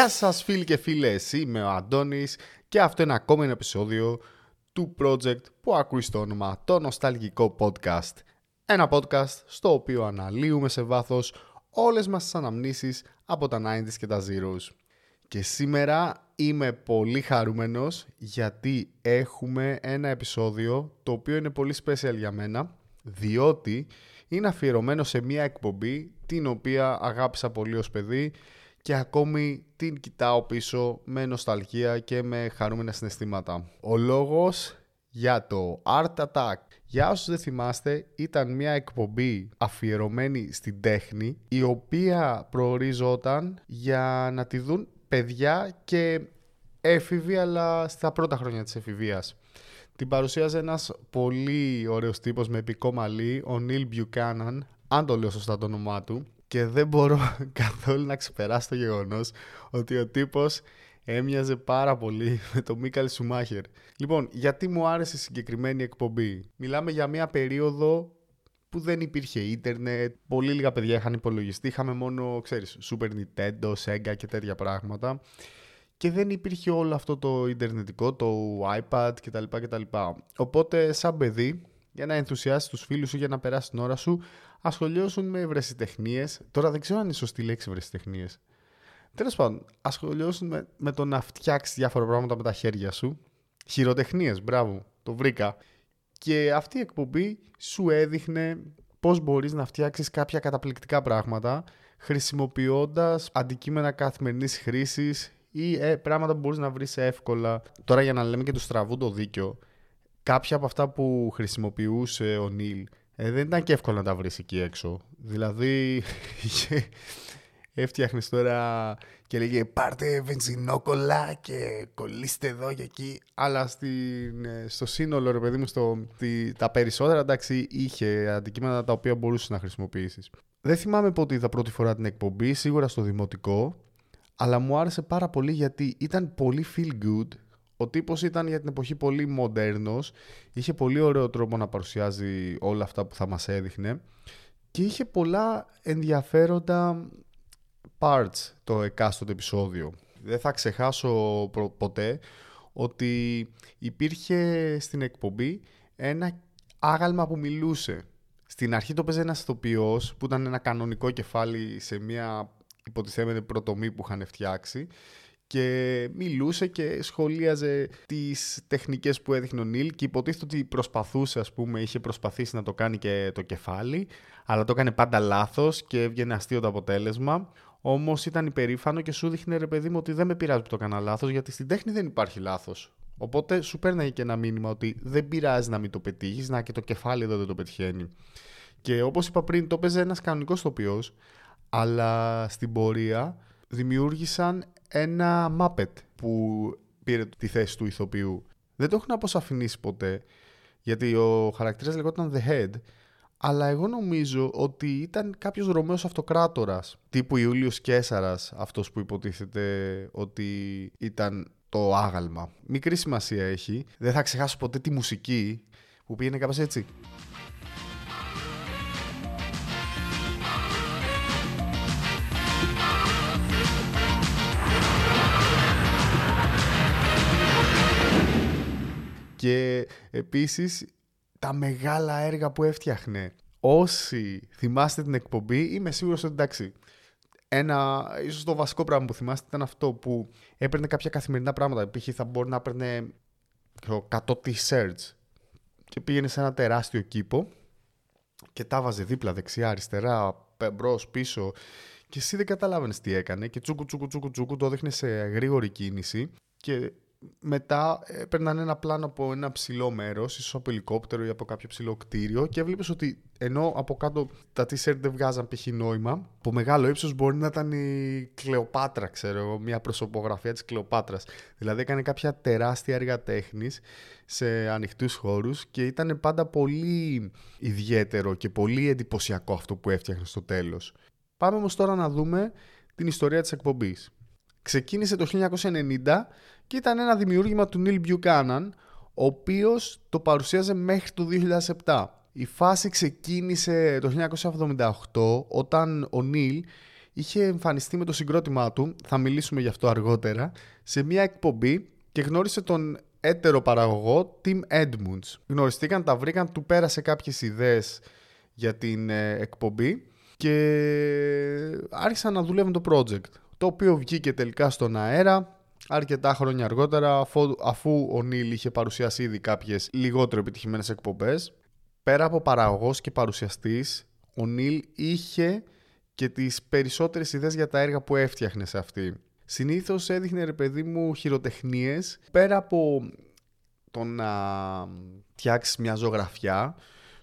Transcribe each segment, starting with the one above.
Γεια σας φίλοι και φίλες, είμαι ο Αντώνης και αυτό είναι ακόμα ένα επεισόδιο του project που ακούει στο όνομα το Νοσταλγικό Podcast. Ένα podcast στο οποίο αναλύουμε σε βάθος όλες μας τις αναμνήσεις από τα 90s και τα Zeros. Και σήμερα είμαι πολύ χαρούμενος γιατί έχουμε ένα επεισόδιο το οποίο είναι πολύ special για μένα διότι είναι αφιερωμένο σε μια εκπομπή την οποία αγάπησα πολύ ως παιδί και ακόμη την κοιτάω πίσω με νοσταλγία και με χαρούμενα συναισθήματα. Ο λόγος για το Art Attack. Για όσους δεν θυμάστε, ήταν μια εκπομπή αφιερωμένη στην τέχνη, η οποία προοριζόταν για να τη δουν παιδιά και έφηβοι, αλλά στα πρώτα χρόνια της εφηβείας. Την παρουσίαζε ένας πολύ ωραίος τύπος με επικό μαλλί, ο Neil Buchanan, αν το λέω σωστά το όνομά του, και δεν μπορώ καθόλου να ξεπεράσω το γεγονός ότι ο τύπος έμοιαζε πάρα πολύ με τον Μίκαλ Σουμάχερ. Λοιπόν, γιατί μου άρεσε η συγκεκριμένη εκπομπή; Μιλάμε για μια περίοδο που δεν υπήρχε ίντερνετ, πολύ λίγα παιδιά είχαν υπολογιστεί, είχαμε μόνο, ξέρεις, Super Nintendo, Sega και τέτοια πράγματα και δεν υπήρχε όλο αυτό το ιντερνετικό, το iPad κτλ. κτλ. Οπότε, σαν παιδί, για να ενθουσιάσεις τους φίλους σου, για να περάσεις την ώρα σου, ασχολιώσουν με ευρεσιτεχνίες. Τώρα δεν ξέρω αν είναι σωστή λέξη ευρεσιτεχνίες. Τέλος πάντων, ασχολιώσουν με, με το να φτιάξεις διάφορα πράγματα με τα χέρια σου. Χειροτεχνίες, μπράβο, το βρήκα. Και αυτή η εκπομπή σου έδειχνε πώς μπορείς να φτιάξεις κάποια καταπληκτικά πράγματα χρησιμοποιώντας αντικείμενα καθημερινής χρήσης ή ε, πράγματα που μπορείς να βρεις εύκολα. Τώρα για να λέμε και του στραβού το δίκιο, κάποια από αυτά που χρησιμοποιούσε ο Νίλ ε, δεν ήταν και εύκολο να τα βρεις εκεί έξω. Δηλαδή, έφτιαχνες τώρα και λέγε πάρτε βενζινόκολλα και κολλήστε εδώ και εκεί. Αλλά στην, ε, στο σύνολο, ρε παιδί μου, στο, τη, τα περισσότερα εντάξει είχε αντικείμενα τα οποία μπορούσες να χρησιμοποιήσεις. Δεν θυμάμαι πότε είδα πρώτη φορά την εκπομπή, σίγουρα στο δημοτικό, αλλά μου άρεσε πάρα πολύ γιατί ήταν πολύ feel good ο τύπος ήταν για την εποχή πολύ μοντέρνος, είχε πολύ ωραίο τρόπο να παρουσιάζει όλα αυτά που θα μας έδειχνε και είχε πολλά ενδιαφέροντα parts το εκάστοτε επεισόδιο. Δεν θα ξεχάσω ποτέ ότι υπήρχε στην εκπομπή ένα άγαλμα που μιλούσε. Στην αρχή το παίζε ένας ηθοποιός που ήταν ένα κανονικό κεφάλι σε μια υποτιθέμενη πρωτομή που είχαν φτιάξει και μιλούσε και σχολίαζε τις τεχνικές που έδειχνε ο Νίλ και υποτίθεται ότι προσπαθούσε ας πούμε, είχε προσπαθήσει να το κάνει και το κεφάλι αλλά το έκανε πάντα λάθος και έβγαινε αστείο το αποτέλεσμα Όμως ήταν υπερήφανο και σου δείχνε ρε παιδί μου ότι δεν με πειράζει που το έκανα λάθος, γιατί στην τέχνη δεν υπάρχει λάθος. Οπότε σου παίρναγε και ένα μήνυμα ότι δεν πειράζει να μην το πετύχεις, να και το κεφάλι εδώ δεν το πετυχαίνει. Και όπως είπα πριν, το έπαιζε ένας κανονικός τοπίο, αλλά στην πορεία δημιούργησαν ένα Muppet που πήρε τη θέση του ηθοποιού. Δεν το έχουν αποσαφηνίσει ποτέ, γιατί ο χαρακτήρας λεγόταν The Head, αλλά εγώ νομίζω ότι ήταν κάποιος Ρωμαίος Αυτοκράτορας, τύπου Ιούλιος Κέσαρας, αυτός που υποτίθεται ότι ήταν το άγαλμα. Μικρή σημασία έχει. Δεν θα ξεχάσω ποτέ τη μουσική που πήγαινε κάπως έτσι. Και επίσης τα μεγάλα έργα που έφτιαχνε. Όσοι θυμάστε την εκπομπή, είμαι σίγουρος ότι εντάξει, ένα, ίσως το βασικό πράγμα που θυμάστε ήταν αυτό που έπαιρνε κάποια καθημερινά πράγματα. Π.χ. θα μπορεί να έπαιρνε 100 t-shirts και πήγαινε σε ένα τεράστιο κήπο και τα βάζε δίπλα, δεξιά, αριστερά, μπρος, πίσω και εσύ δεν καταλάβαινες τι έκανε και τσούκου τσούκου τσούκου τσούκου το έδειχνε σε γρήγορη κίνηση και μετά έπαιρναν ένα πλάνο από ένα ψηλό μέρος, ίσως από ελικόπτερο ή από κάποιο ψηλό κτίριο, και έβλεπες ότι ενώ από κάτω τα t-shirt δεν βγάζαν π.χ. νόημα, από μεγάλο ύψος μπορεί να ήταν η Κλεοπάτρα, ξέρω εγώ, μια προσωπογραφία της Κλεοπάτρας. Δηλαδή έκανε κάποια τεράστια έργα τέχνης σε ανοιχτούς χώρους και ήταν πάντα πολύ ιδιαίτερο και πολύ εντυπωσιακό αυτό που έφτιαχνε στο τέλος. Πάμε όμως τώρα να δούμε την ιστορία της εκπομπής. Ξεκίνησε το 1990 και ήταν ένα δημιούργημα του Neil Buchanan, ο οποίος το παρουσίαζε μέχρι το 2007. Η φάση ξεκίνησε το 1978 όταν ο Neil είχε εμφανιστεί με το συγκρότημά του, θα μιλήσουμε γι' αυτό αργότερα, σε μια εκπομπή και γνώρισε τον έτερο παραγωγό Tim Edmunds. Γνωριστήκαν, τα βρήκαν, του πέρασε κάποιες ιδέες για την ε, εκπομπή και άρχισαν να δουλεύουν το project, το οποίο βγήκε τελικά στον αέρα αρκετά χρόνια αργότερα, αφού, αφού ο Νίλ είχε παρουσιάσει ήδη κάποιες λιγότερο επιτυχημένες εκπομπές. Πέρα από παραγωγός και παρουσιαστής, ο Νίλ είχε και τις περισσότερες ιδέες για τα έργα που έφτιαχνε σε αυτή. Συνήθως έδειχνε ρε παιδί μου χειροτεχνίες πέρα από το να φτιάξεις μια ζωγραφιά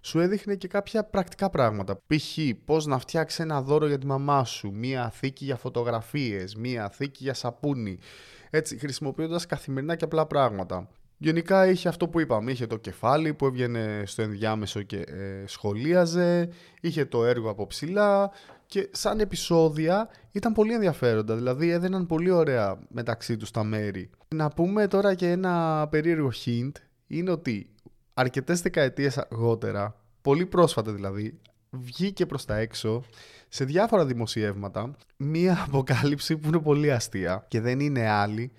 σου έδειχνε και κάποια πρακτικά πράγματα. Π.χ. πώς να φτιάξει ένα δώρο για τη μαμά σου, μία θήκη για φωτογραφίες, μία θήκη για σαπούνι. Έτσι, χρησιμοποιώντας καθημερινά και απλά πράγματα. Γενικά είχε αυτό που είπαμε, είχε το κεφάλι που έβγαινε στο ενδιάμεσο και ε, σχολίαζε, είχε το έργο από ψηλά και σαν επεισόδια ήταν πολύ ενδιαφέροντα, δηλαδή έδαιναν πολύ ωραία μεταξύ τους τα μέρη. Να πούμε τώρα και ένα περίεργο hint, είναι ότι αρκετές δεκαετίες αργότερα, πολύ πρόσφατα δηλαδή, βγήκε προς τα έξω σε διάφορα δημοσιεύματα μία αποκάλυψη που είναι πολύ αστεία και δεν είναι άλλη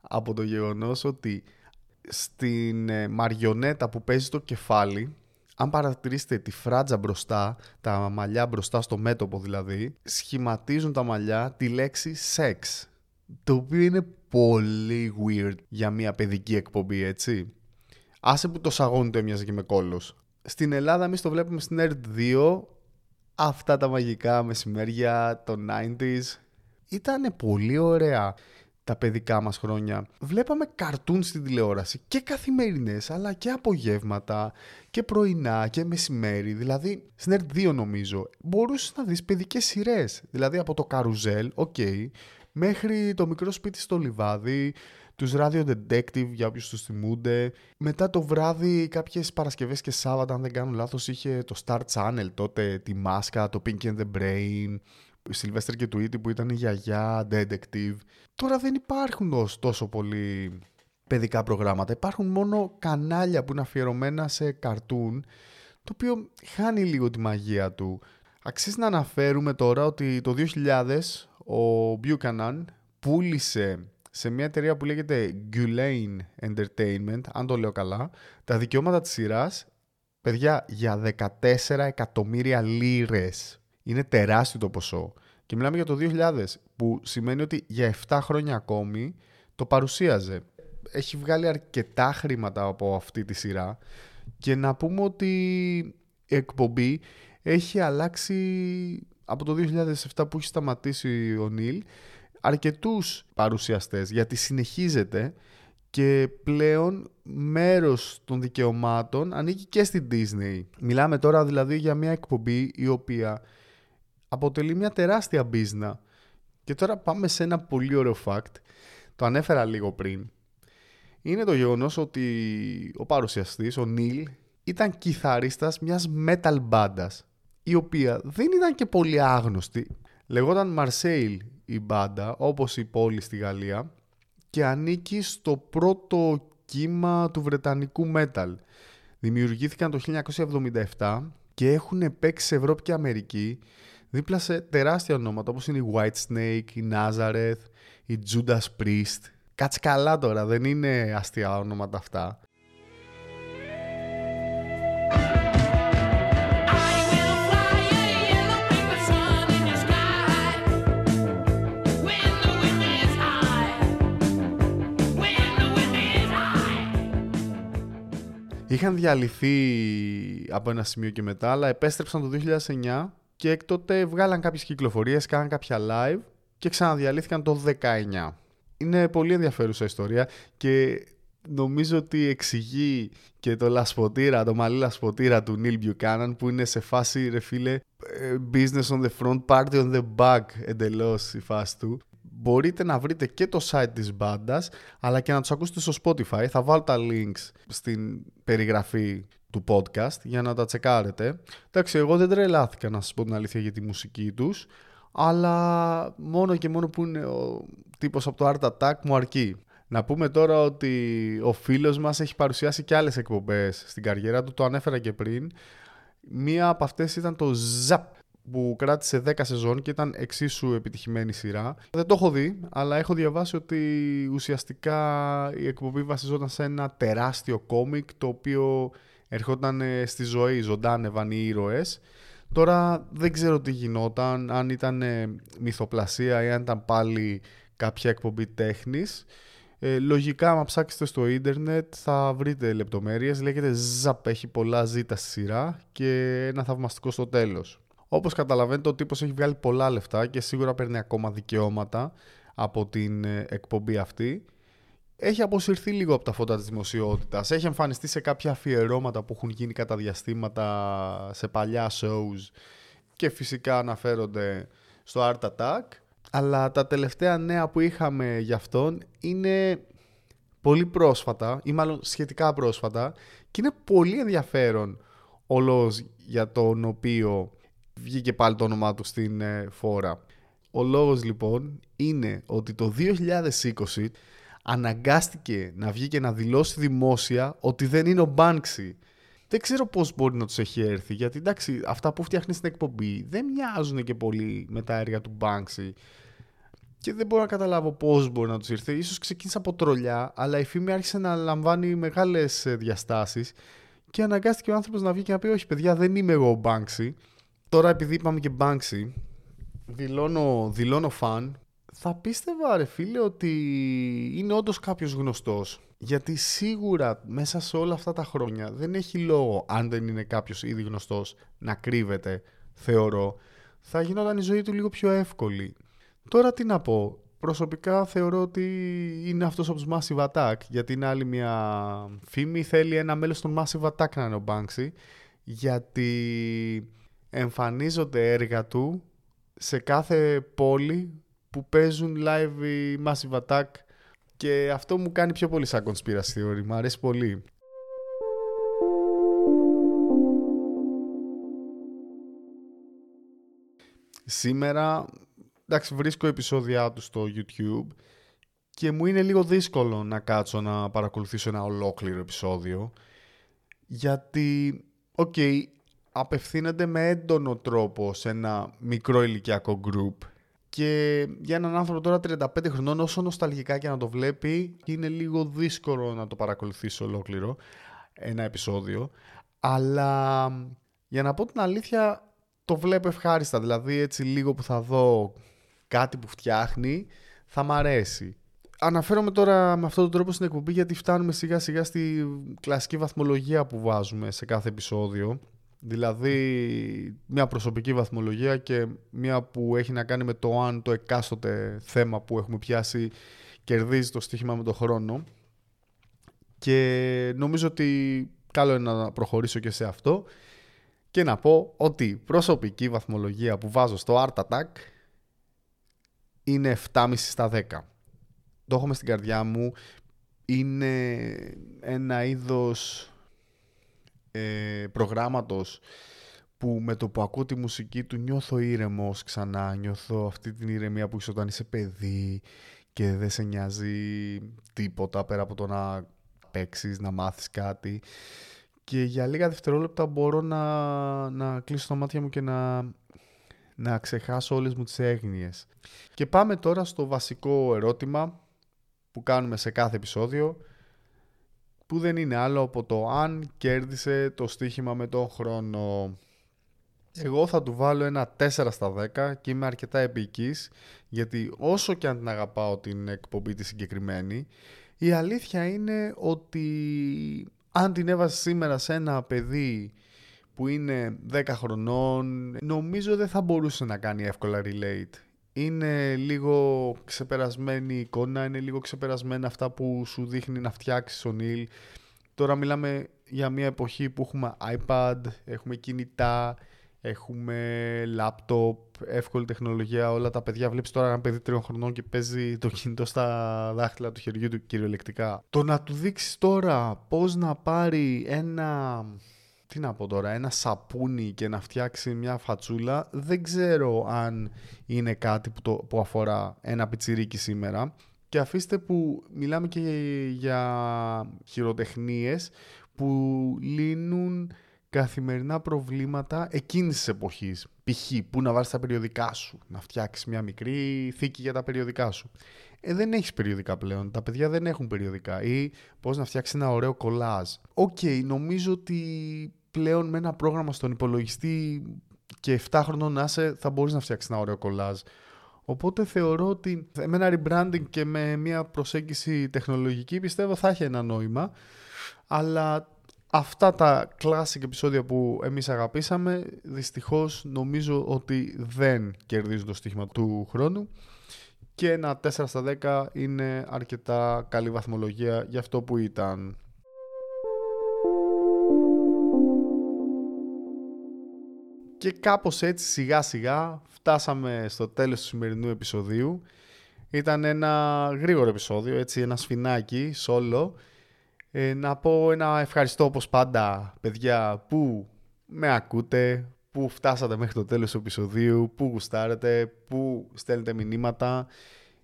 από το γεγονός ότι στην ε, μαριονέτα που παίζει το κεφάλι αν παρατηρήσετε τη φράτζα μπροστά, τα μαλλιά μπροστά στο μέτωπο δηλαδή, σχηματίζουν τα μαλλιά τη λέξη sex. Το οποίο είναι πολύ weird για μια παιδική εκπομπή, έτσι. Άσε που το σαγόνι το έμοιαζε και με κόλος. Στην Ελλάδα εμείς το βλέπουμε στην Nerd 2, αυτά τα μαγικά μεσημέρια των 90s. Ήταν πολύ ωραία τα παιδικά μας χρόνια. Βλέπαμε καρτούν στην τηλεόραση και καθημερινές αλλά και απογεύματα και πρωινά και μεσημέρι. Δηλαδή, στην ΕΡΤ 2 νομίζω, μπορούσες να δεις παιδικές σειρές. Δηλαδή από το καρουζέλ, οκ, μέχρι το μικρό σπίτι στο λιβάδι, τους Radio Detective για όποιους τους θυμούνται. Μετά το βράδυ κάποιες Παρασκευές και Σάββατα αν δεν κάνω λάθος είχε το Star Channel τότε, τη Μάσκα, το Pinky and the Brain, Σιλβέστερ και Τουίτη που ήταν η γιαγιά, Detective. Τώρα δεν υπάρχουν τόσο πολύ παιδικά προγράμματα. Υπάρχουν μόνο κανάλια που είναι αφιερωμένα σε καρτούν, το οποίο χάνει λίγο τη μαγεία του. Αξίζει να αναφέρουμε τώρα ότι το 2000 ο Buchanan πούλησε σε μια εταιρεία που λέγεται Gulane Entertainment, αν το λέω καλά, τα δικαιώματα της σειράς, παιδιά, για 14 εκατομμύρια λίρες. Είναι τεράστιο το ποσό. Και μιλάμε για το 2000, που σημαίνει ότι για 7 χρόνια ακόμη το παρουσίαζε. Έχει βγάλει αρκετά χρήματα από αυτή τη σειρά και να πούμε ότι η εκπομπή έχει αλλάξει από το 2007 που έχει σταματήσει ο Νίλ αρκετούς παρουσιαστές γιατί συνεχίζεται και πλέον μέρος των δικαιωμάτων ανήκει και στην Disney. Μιλάμε τώρα δηλαδή για μια εκπομπή η οποία αποτελεί μια τεράστια μπίζνα. Και τώρα πάμε σε ένα πολύ ωραίο fact, το ανέφερα λίγο πριν. Είναι το γεγονός ότι ο παρουσιαστής, ο Νίλ, ήταν κιθαρίστας μιας metal μπάντας, η οποία δεν ήταν και πολύ άγνωστη. Λεγόταν Marseille η μπάντα, όπως η πόλη στη Γαλλία, και ανήκει στο πρώτο κύμα του βρετανικού metal. Δημιουργήθηκαν το 1977 και έχουν παίξει σε Ευρώπη και Αμερική δίπλα σε τεράστια ονόματα όπως είναι η White Snake, η Nazareth, η Judas Priest. Κάτσε καλά τώρα, δεν είναι αστεία ονόματα αυτά. Είχαν διαλυθεί από ένα σημείο και μετά, αλλά επέστρεψαν το 2009 και έκτοτε βγάλαν κάποιες κυκλοφορίες, κάναν κάποια live και ξαναδιαλύθηκαν το 19. Είναι πολύ ενδιαφέρουσα ιστορία και νομίζω ότι εξηγεί και το λασποτήρα, το μαλλί λασποτήρα του Neil Buchanan που είναι σε φάση ρε φίλε ε, business on the front, party on the back εντελώς η φάση του. Μπορείτε να βρείτε και το site της μπάντας, αλλά και να τους ακούσετε στο Spotify. Θα βάλω τα links στην περιγραφή του podcast για να τα τσεκάρετε. Εντάξει, εγώ δεν τρελάθηκα να σας πω την αλήθεια για τη μουσική τους, αλλά μόνο και μόνο που είναι ο τύπος από το Art Attack μου αρκεί. Να πούμε τώρα ότι ο φίλος μας έχει παρουσιάσει και άλλες εκπομπές στην καριέρα του, το ανέφερα και πριν. Μία από αυτές ήταν το ZAP, που κράτησε 10 σεζόν και ήταν εξίσου επιτυχημένη σειρά. Δεν το έχω δει, αλλά έχω διαβάσει ότι ουσιαστικά η εκπομπή βασιζόταν σε ένα τεράστιο κόμικ το οποίο ερχόταν ε, στη ζωή, ζωντάνευαν οι ήρωες. Τώρα δεν ξέρω τι γινόταν, αν ήταν ε, μυθοπλασία ή αν ήταν πάλι κάποια εκπομπή τέχνης. Ε, λογικά, άμα ψάξετε στο ίντερνετ θα βρείτε λεπτομέρειες. Λέγεται ZAP, έχει πολλά ζήτα στη σειρά και ένα θαυμαστικό στο τέλος. Όπως καταλαβαίνετε, ο τύπος έχει βγάλει πολλά λεφτά και σίγουρα παίρνει ακόμα δικαιώματα από την ε, εκπομπή αυτή. Έχει αποσυρθεί λίγο από τα φώτα της δημοσιότητας. Έχει εμφανιστεί σε κάποια αφιερώματα που έχουν γίνει κατά διαστήματα σε παλιά shows και φυσικά αναφέρονται στο Art Attack. Αλλά τα τελευταία νέα που είχαμε για αυτόν είναι πολύ πρόσφατα ή μάλλον σχετικά πρόσφατα και είναι πολύ ενδιαφέρον ο λόγος για τον οποίο βγήκε πάλι το όνομά του στην ε, φόρα. Ο λόγος λοιπόν είναι ότι το 2020 αναγκάστηκε να βγει και να δηλώσει δημόσια ότι δεν είναι ο Banksy. Δεν ξέρω πώς μπορεί να τους έχει έρθει, γιατί εντάξει, αυτά που φτιάχνεις στην εκπομπή δεν μοιάζουν και πολύ με τα έργα του Banksy. Και δεν μπορώ να καταλάβω πώς μπορεί να τους ήρθε. Ίσως ξεκίνησε από τρολιά, αλλά η φήμη άρχισε να λαμβάνει μεγάλες ε, διαστάσεις και αναγκάστηκε ο άνθρωπος να βγει και να πει «Όχι παιδιά, δεν είμαι εγώ ο Banksy». Τώρα επειδή είπαμε και Banksy, δηλώνω, δηλώνω φαν, θα πίστευα ρε φίλε ότι είναι όντως κάποιος γνωστός. Γιατί σίγουρα μέσα σε όλα αυτά τα χρόνια δεν έχει λόγο αν δεν είναι κάποιος ήδη γνωστός να κρύβεται, θεωρώ. Θα γινόταν η ζωή του λίγο πιο εύκολη. Τώρα τι να πω, προσωπικά θεωρώ ότι είναι αυτός από τους Massive Attack, γιατί είναι άλλη μια φήμη, θέλει ένα μέλος των Massive Attack να είναι ο Banksy, γιατί εμφανίζονται έργα του σε κάθε πόλη που παίζουν live η Massive Attack και αυτό μου κάνει πιο πολύ σαν conspiracy theory, μου αρέσει πολύ. Σήμερα, εντάξει, βρίσκω επεισόδια τους στο YouTube και μου είναι λίγο δύσκολο να κάτσω να παρακολουθήσω ένα ολόκληρο επεισόδιο γιατί, OK, okay, απευθύνεται με έντονο τρόπο σε ένα μικρό ηλικιακό group. Και για έναν άνθρωπο τώρα 35 χρονών όσο νοσταλγικά και να το βλέπει είναι λίγο δύσκολο να το παρακολουθήσει ολόκληρο ένα επεισόδιο. Αλλά για να πω την αλήθεια το βλέπω ευχάριστα. Δηλαδή έτσι λίγο που θα δω κάτι που φτιάχνει θα μ' αρέσει. Αναφέρομαι τώρα με αυτόν τον τρόπο στην εκπομπή γιατί φτάνουμε σιγά σιγά στη κλασική βαθμολογία που βάζουμε σε κάθε επεισόδιο Δηλαδή μια προσωπική βαθμολογία και μια που έχει να κάνει με το αν το εκάστοτε θέμα που έχουμε πιάσει κερδίζει το στοίχημα με το χρόνο. Και νομίζω ότι καλό είναι να προχωρήσω και σε αυτό και να πω ότι προσωπική βαθμολογία που βάζω στο Art Attack είναι 7,5 στα 10. Το έχω στην καρδιά μου. Είναι ένα είδος ε, προγράμματος που με το που ακούω τη μουσική του νιώθω ήρεμος ξανά, νιώθω αυτή την ηρεμία που είσαι όταν είσαι παιδί και δεν σε νοιάζει τίποτα πέρα από το να παίξεις, να μάθεις κάτι και για λίγα δευτερόλεπτα μπορώ να, να κλείσω τα μάτια μου και να, να ξεχάσω όλες μου τις έγνοιες. Και πάμε τώρα στο βασικό ερώτημα που κάνουμε σε κάθε επεισόδιο που δεν είναι άλλο από το αν κέρδισε το στοίχημα με τον χρόνο. Εγώ θα του βάλω ένα 4 στα 10 και είμαι αρκετά επικής γιατί όσο και αν την αγαπάω την εκπομπή τη συγκεκριμένη η αλήθεια είναι ότι αν την έβαζε σήμερα σε ένα παιδί που είναι 10 χρονών νομίζω δεν θα μπορούσε να κάνει εύκολα relate είναι λίγο ξεπερασμένη η εικόνα, είναι λίγο ξεπερασμένα αυτά που σου δείχνει να φτιάξεις ο Νίλ. Τώρα μιλάμε για μια εποχή που έχουμε iPad, έχουμε κινητά, έχουμε laptop, εύκολη τεχνολογία, όλα τα παιδιά. Βλέπεις τώρα ένα παιδί τριών χρονών και παίζει το κινητό στα δάχτυλα του χεριού του κυριολεκτικά. Το να του δείξεις τώρα πώς να πάρει ένα τι να πω τώρα, ένα σαπούνι και να φτιάξει μια φατσούλα, δεν ξέρω αν είναι κάτι που, το, που αφορά ένα πιτσιρίκι σήμερα. Και αφήστε που μιλάμε και για χειροτεχνίες που λύνουν καθημερινά προβλήματα εκείνης της εποχής. Π.χ. που να βάλεις τα περιοδικά σου, να φτιάξεις μια μικρή θήκη για τα περιοδικά σου. Ε, δεν έχεις περιοδικά πλέον, τα παιδιά δεν έχουν περιοδικά ή πώς να φτιάξεις ένα ωραίο κολάζ. Οκ, νομίζω ότι πλέον με ένα πρόγραμμα στον υπολογιστή και 7 χρονών να είσαι θα μπορείς να φτιάξεις ένα ωραίο κολάζ. Οπότε θεωρώ ότι με ένα rebranding και με μια προσέγγιση τεχνολογική πιστεύω θα έχει ένα νόημα. Αλλά αυτά τα classic επεισόδια που εμείς αγαπήσαμε δυστυχώς νομίζω ότι δεν κερδίζουν το στοίχημα του χρόνου και ένα 4 στα 10 είναι αρκετά καλή βαθμολογία για αυτό που ήταν. Και κάπως έτσι σιγά σιγά φτάσαμε στο τέλος του σημερινού επεισοδίου. Ήταν ένα γρήγορο επεισόδιο, έτσι ένα σφινάκι, solo. Ε, να πω ένα ευχαριστώ όπως πάντα, παιδιά, που με ακούτε, που φτάσατε μέχρι το τέλος του επεισοδίου, που γουστάρετε, που στέλνετε μηνύματα.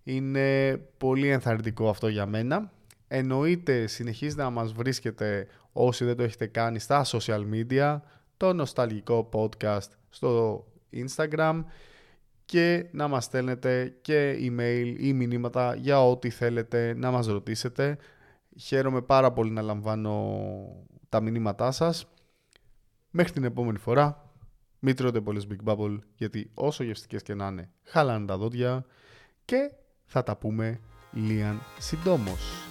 Είναι πολύ ενθαρρυντικό αυτό για μένα. Εννοείται συνεχίζετε να μας βρίσκετε όσοι δεν το έχετε κάνει στα social media, το νοσταλγικό podcast στο Instagram και να μας στέλνετε και email ή μηνύματα για ό,τι θέλετε να μας ρωτήσετε. Χαίρομαι πάρα πολύ να λαμβάνω τα μηνύματά σας. Μέχρι την επόμενη φορά, μην τρώτε πολλές Big Bubble, γιατί όσο γευστικές και να είναι, χαλάνε τα δόντια και θα τα πούμε λίαν συντόμως.